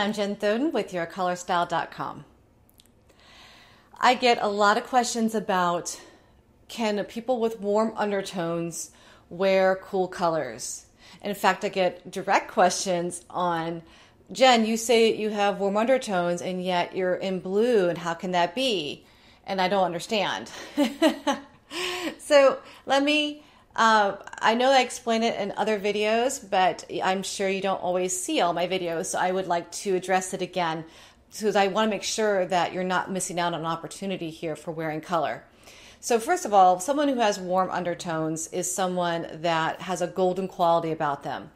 I'm Jen Thoden with YourColorStyle.com. I get a lot of questions about can people with warm undertones wear cool colors? In fact, I get direct questions on Jen, you say you have warm undertones and yet you're in blue, and how can that be? And I don't understand. so let me uh, I know I explain it in other videos, but I'm sure you don't always see all my videos, so I would like to address it again because I want to make sure that you're not missing out on an opportunity here for wearing color. So, first of all, someone who has warm undertones is someone that has a golden quality about them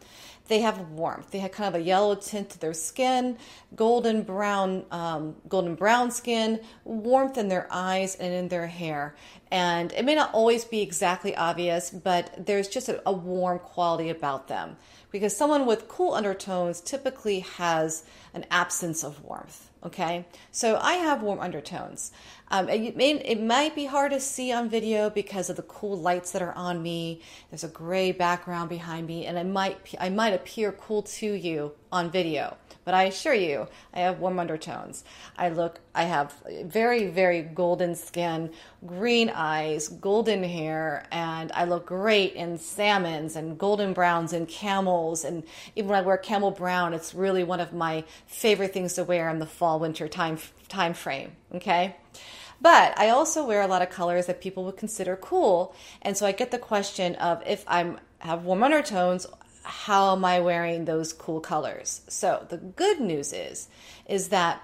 they have warmth. They have kind of a yellow tint to their skin, golden brown, um, golden brown skin, warmth in their eyes and in their hair. And it may not always be exactly obvious, but there's just a, a warm quality about them. Because someone with cool undertones typically has an absence of warmth. Okay, so I have warm undertones. Um, it, may, it might be hard to see on video because of the cool lights that are on me. There's a gray background behind me, and I might I might appear cool to you on video. But I assure you, I have warm undertones. I look, I have very, very golden skin, green eyes, golden hair, and I look great in salmons and golden browns and camels. And even when I wear camel brown, it's really one of my favorite things to wear in the fall winter time time frame. Okay. But I also wear a lot of colors that people would consider cool. And so I get the question of if I'm have warm undertones, how am I wearing those cool colors? So the good news is is that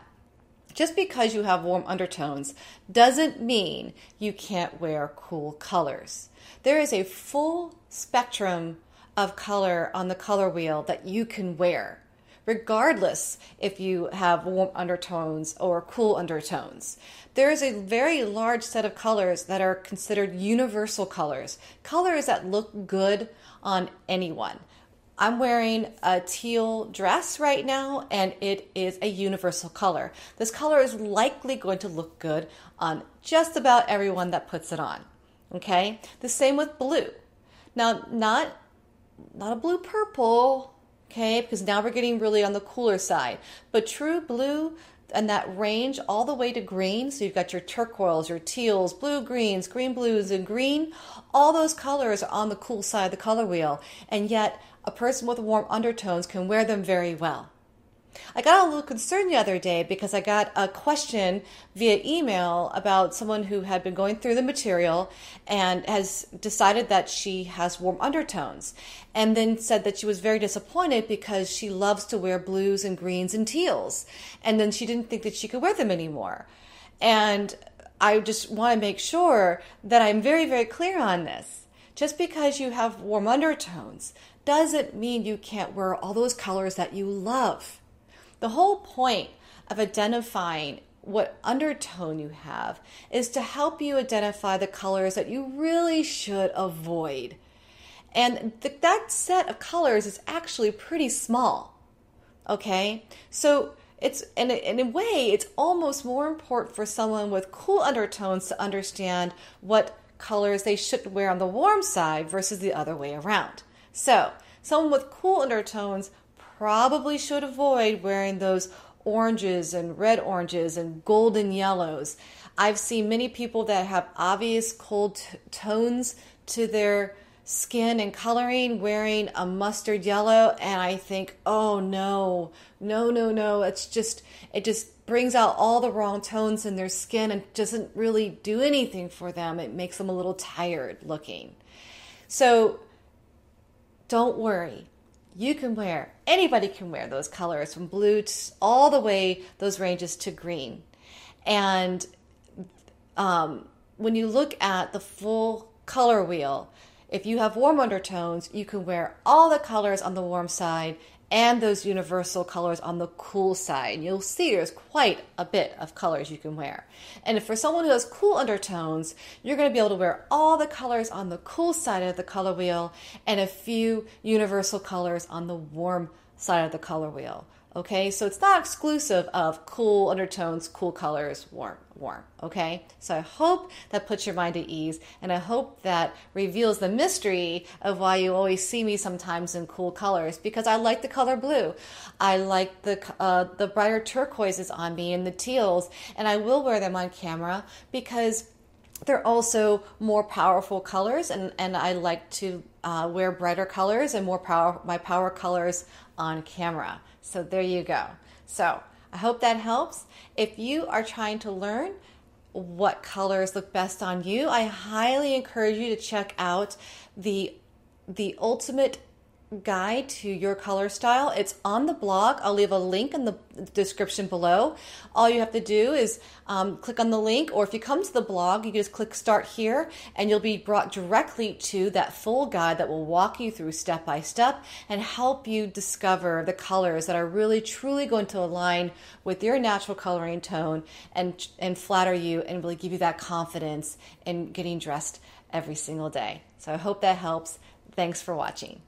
just because you have warm undertones doesn't mean you can't wear cool colors. There is a full spectrum of color on the color wheel that you can wear regardless if you have warm undertones or cool undertones. There is a very large set of colors that are considered universal colors, colors that look good on anyone. I'm wearing a teal dress right now, and it is a universal color. This color is likely going to look good on just about everyone that puts it on. Okay? The same with blue. Now, not not a blue purple, okay, because now we're getting really on the cooler side. But true blue and that range all the way to green, so you've got your turquoise, your teals, blue greens, green blues, and green, all those colors are on the cool side of the color wheel. And yet, a person with warm undertones can wear them very well. I got a little concerned the other day because I got a question via email about someone who had been going through the material and has decided that she has warm undertones, and then said that she was very disappointed because she loves to wear blues and greens and teals, and then she didn't think that she could wear them anymore. And I just want to make sure that I'm very, very clear on this. Just because you have warm undertones doesn't mean you can't wear all those colors that you love. The whole point of identifying what undertone you have is to help you identify the colors that you really should avoid. And th- that set of colors is actually pretty small. Okay? So it's in a, in a way, it's almost more important for someone with cool undertones to understand what colors they should wear on the warm side versus the other way around. So, someone with cool undertones probably should avoid wearing those oranges and red oranges and golden yellows. I've seen many people that have obvious cold t- tones to their skin and coloring wearing a mustard yellow and I think, "Oh no. No, no, no. It's just it just brings out all the wrong tones in their skin and doesn't really do anything for them. It makes them a little tired looking." So don't worry you can wear, anybody can wear those colors from blue to all the way, those ranges to green. And um, when you look at the full color wheel, if you have warm undertones, you can wear all the colors on the warm side and those universal colors on the cool side. You'll see there's quite a bit of colors you can wear. And for someone who has cool undertones, you're going to be able to wear all the colors on the cool side of the color wheel and a few universal colors on the warm side of the color wheel. Okay, so it's not exclusive of cool undertones, cool colors, warm, warm. Okay, so I hope that puts your mind at ease, and I hope that reveals the mystery of why you always see me sometimes in cool colors because I like the color blue. I like the uh, the brighter turquoises on me and the teals, and I will wear them on camera because they're also more powerful colors, and, and I like to uh, wear brighter colors and more power my power colors on camera. So there you go. So I hope that helps. If you are trying to learn what colors look best on you, I highly encourage you to check out the the ultimate guide to your color style. It's on the blog. I'll leave a link in the description below. All you have to do is um, click on the link, or if you come to the blog, you just click start here, and you'll be brought directly to that full guide that will walk you through step by step and help you discover the colors that are really truly going to align with your natural coloring tone and and flatter you and really give you that confidence in getting dressed every single day. So I hope that helps. Thanks for watching.